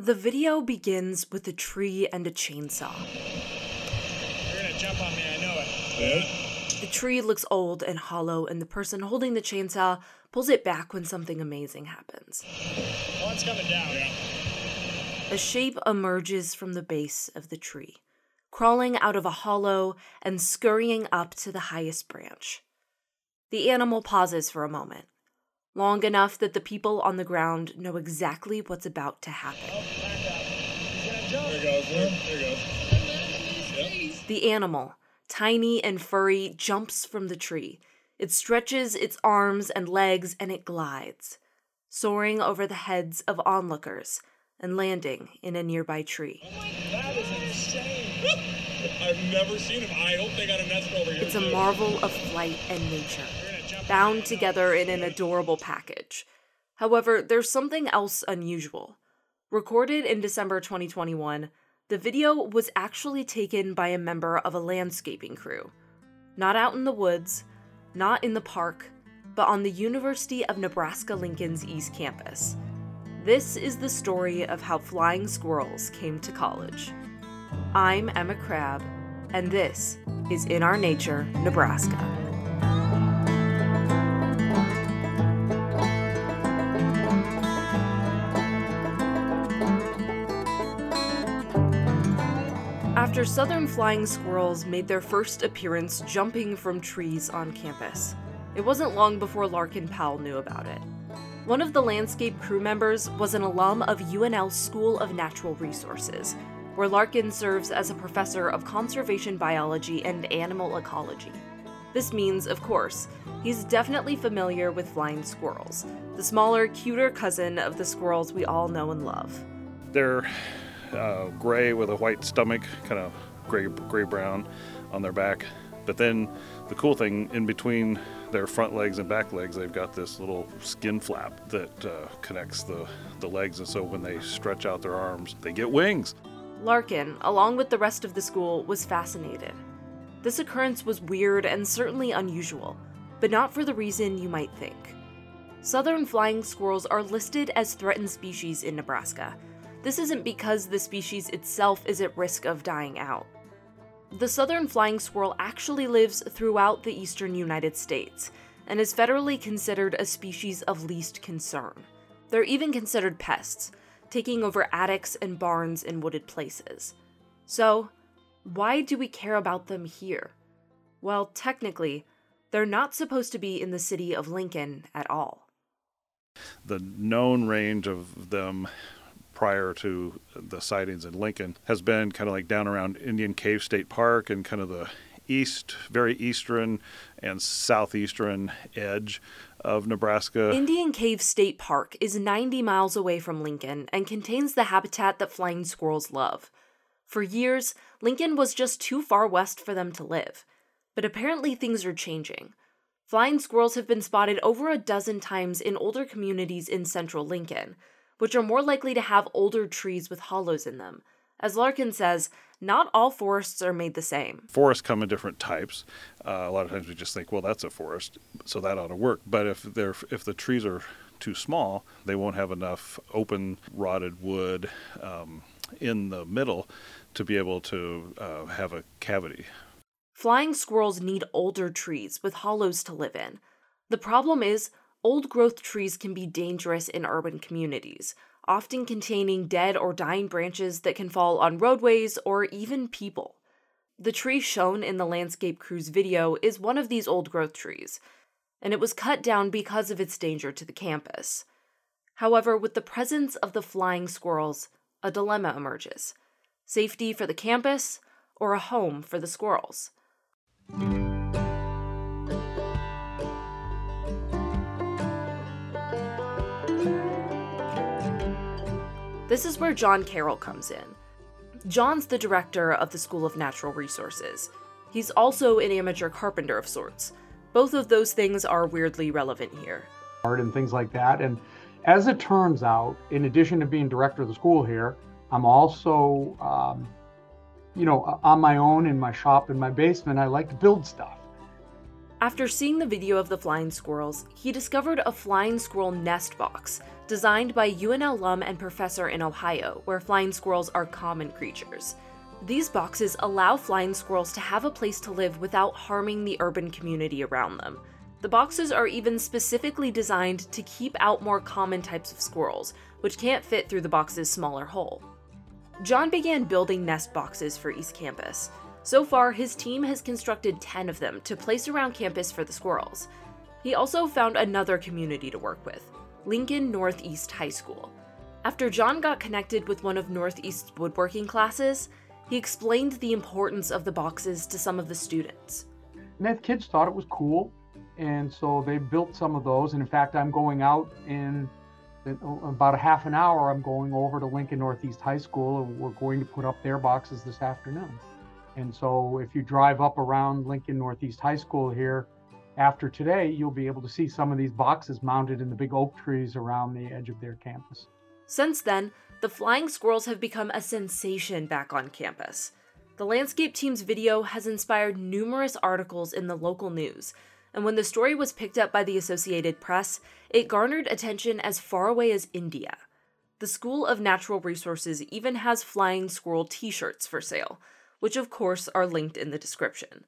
The video begins with a tree and a chainsaw. You're gonna jump on me, I know it. Yeah. The tree looks old and hollow, and the person holding the chainsaw pulls it back when something amazing happens. Oh, One's coming down. Yeah. A shape emerges from the base of the tree, crawling out of a hollow and scurrying up to the highest branch. The animal pauses for a moment, long enough that the people on the ground know exactly what's about to happen. He's gonna jump. There goes. There goes. The animal, tiny and furry, jumps from the tree. It stretches its arms and legs and it glides, soaring over the heads of onlookers and landing in a nearby tree. Oh is. I've never seen him. I hope they got a nest over here. It's a marvel of flight and nature, bound together in an adorable package. However, there's something else unusual. Recorded in December 2021, the video was actually taken by a member of a landscaping crew. Not out in the woods, not in the park, but on the University of Nebraska Lincoln's East Campus. This is the story of how flying squirrels came to college. I'm Emma Crabb, and this is In Our Nature, Nebraska. After southern flying squirrels made their first appearance jumping from trees on campus, it wasn't long before Larkin Powell knew about it. One of the landscape crew members was an alum of UNL's School of Natural Resources, where Larkin serves as a professor of conservation biology and animal ecology. This means, of course, he's definitely familiar with flying squirrels, the smaller, cuter cousin of the squirrels we all know and love. They're uh, gray with a white stomach, kind of gray gray brown on their back. But then the cool thing in between their front legs and back legs, they've got this little skin flap that uh, connects the, the legs, and so when they stretch out their arms, they get wings. Larkin, along with the rest of the school, was fascinated. This occurrence was weird and certainly unusual, but not for the reason you might think. Southern flying squirrels are listed as threatened species in Nebraska. This isn't because the species itself is at risk of dying out. The southern flying squirrel actually lives throughout the eastern United States and is federally considered a species of least concern. They're even considered pests, taking over attics and barns in wooded places. So, why do we care about them here? Well, technically, they're not supposed to be in the city of Lincoln at all. The known range of them prior to the sightings in Lincoln has been kind of like down around Indian Cave State Park and kind of the east, very eastern and southeastern edge of Nebraska. Indian Cave State Park is 90 miles away from Lincoln and contains the habitat that flying squirrels love. For years, Lincoln was just too far west for them to live. But apparently, things are changing. Flying squirrels have been spotted over a dozen times in older communities in central Lincoln, which are more likely to have older trees with hollows in them. As Larkin says, not all forests are made the same. Forests come in different types. Uh, a lot of times we just think, well, that's a forest, so that ought to work. But if they're if the trees are too small, they won't have enough open rotted wood um, in the middle to be able to uh, have a cavity. Flying squirrels need older trees with hollows to live in. The problem is, old growth trees can be dangerous in urban communities, often containing dead or dying branches that can fall on roadways or even people. The tree shown in the landscape crew's video is one of these old growth trees, and it was cut down because of its danger to the campus. However, with the presence of the flying squirrels, a dilemma emerges safety for the campus or a home for the squirrels. This is where John Carroll comes in. John's the director of the School of Natural Resources. He's also an amateur carpenter of sorts. Both of those things are weirdly relevant here. art and things like that. And as it turns out, in addition to being director of the school here, I'm also, um, you know, on my own in my shop in my basement. I like to build stuff. After seeing the video of the flying squirrels, he discovered a flying squirrel nest box designed by UNL alum and professor in Ohio, where flying squirrels are common creatures. These boxes allow flying squirrels to have a place to live without harming the urban community around them. The boxes are even specifically designed to keep out more common types of squirrels, which can't fit through the box's smaller hole. John began building nest boxes for East Campus. So far, his team has constructed 10 of them to place around campus for the squirrels. He also found another community to work with Lincoln Northeast High School. After John got connected with one of Northeast's woodworking classes, he explained the importance of the boxes to some of the students. And the kids thought it was cool, and so they built some of those. And in fact, I'm going out in, in uh, about a half an hour. I'm going over to Lincoln Northeast High School, and we're going to put up their boxes this afternoon. And so if you drive up around Lincoln Northeast High School here after today, you'll be able to see some of these boxes mounted in the big oak trees around the edge of their campus. Since then, the flying squirrels have become a sensation back on campus. The landscape team's video has inspired numerous articles in the local news, and when the story was picked up by the Associated Press, it garnered attention as far away as India. The School of Natural Resources even has flying squirrel t shirts for sale which of course are linked in the description.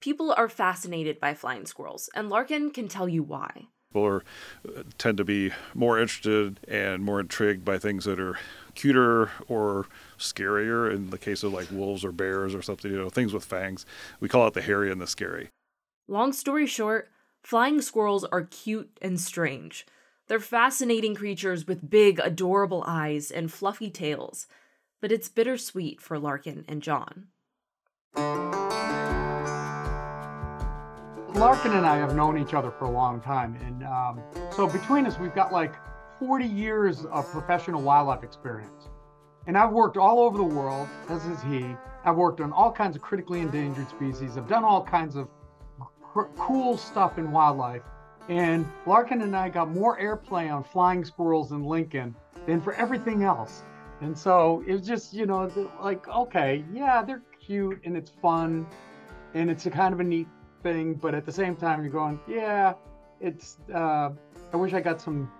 People are fascinated by flying squirrels, and Larkin can tell you why. People are, uh, tend to be more interested and more intrigued by things that are cuter or scarier in the case of like wolves or bears or something, you know, things with fangs. We call it the hairy and the scary. Long story short, flying squirrels are cute and strange. They're fascinating creatures with big, adorable eyes and fluffy tails but it's bittersweet for Larkin and John. Larkin and I have known each other for a long time, and um, so between us, we've got like 40 years of professional wildlife experience. And I've worked all over the world, as is he. I've worked on all kinds of critically endangered species. I've done all kinds of cool stuff in wildlife. And Larkin and I got more airplay on flying squirrels in Lincoln than for everything else. And so it was just, you know, like, okay, yeah, they're cute and it's fun and it's a kind of a neat thing. But at the same time, you're going, yeah, it's, uh, I wish I got some,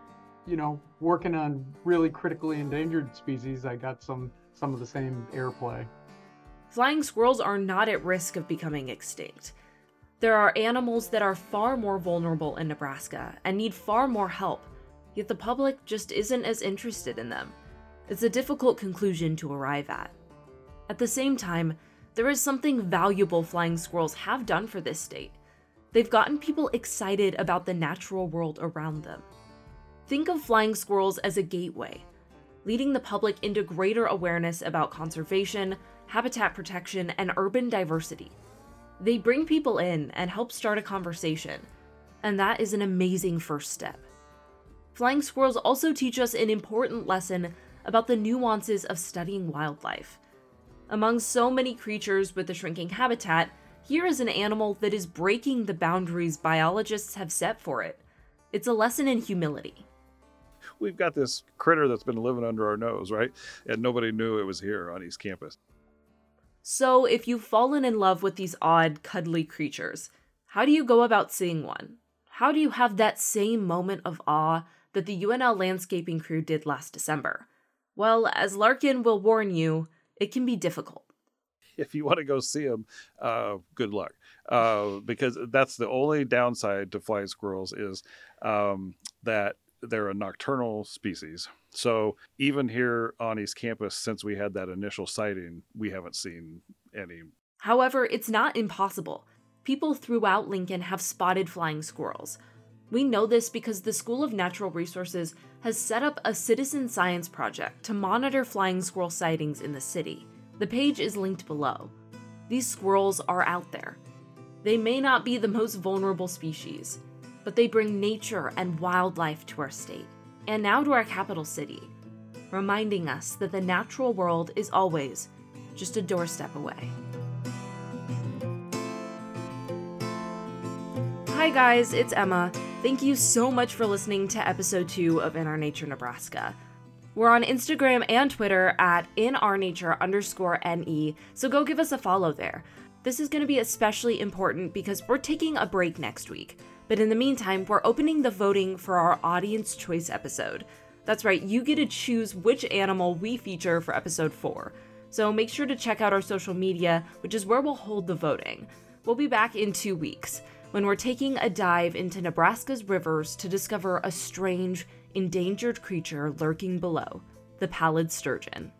you know, working on really critically endangered species. I got some, some of the same airplay. Flying squirrels are not at risk of becoming extinct. There are animals that are far more vulnerable in Nebraska and need far more help, yet the public just isn't as interested in them. It's a difficult conclusion to arrive at. At the same time, there is something valuable flying squirrels have done for this state. They've gotten people excited about the natural world around them. Think of flying squirrels as a gateway, leading the public into greater awareness about conservation, habitat protection, and urban diversity. They bring people in and help start a conversation, and that is an amazing first step. Flying squirrels also teach us an important lesson about the nuances of studying wildlife. Among so many creatures with a shrinking habitat, here is an animal that is breaking the boundaries biologists have set for it. It's a lesson in humility. We've got this critter that's been living under our nose, right? And nobody knew it was here on East Campus. So, if you've fallen in love with these odd, cuddly creatures, how do you go about seeing one? How do you have that same moment of awe that the UNL landscaping crew did last December? Well, as Larkin will warn you, it can be difficult. If you want to go see them, uh, good luck, uh, because that's the only downside to flying squirrels is um, that they're a nocturnal species. So even here on East Campus, since we had that initial sighting, we haven't seen any. However, it's not impossible. People throughout Lincoln have spotted flying squirrels. We know this because the School of Natural Resources has set up a citizen science project to monitor flying squirrel sightings in the city. The page is linked below. These squirrels are out there. They may not be the most vulnerable species, but they bring nature and wildlife to our state, and now to our capital city, reminding us that the natural world is always just a doorstep away. Hi guys, it's Emma. Thank you so much for listening to episode 2 of In Our Nature Nebraska. We're on Instagram and Twitter at in nature underscore NE, so go give us a follow there. This is going to be especially important because we're taking a break next week. But in the meantime, we're opening the voting for our audience choice episode. That's right, you get to choose which animal we feature for episode 4. So make sure to check out our social media, which is where we'll hold the voting. We'll be back in two weeks when we're taking a dive into Nebraska's rivers to discover a strange, endangered creature lurking below the pallid sturgeon.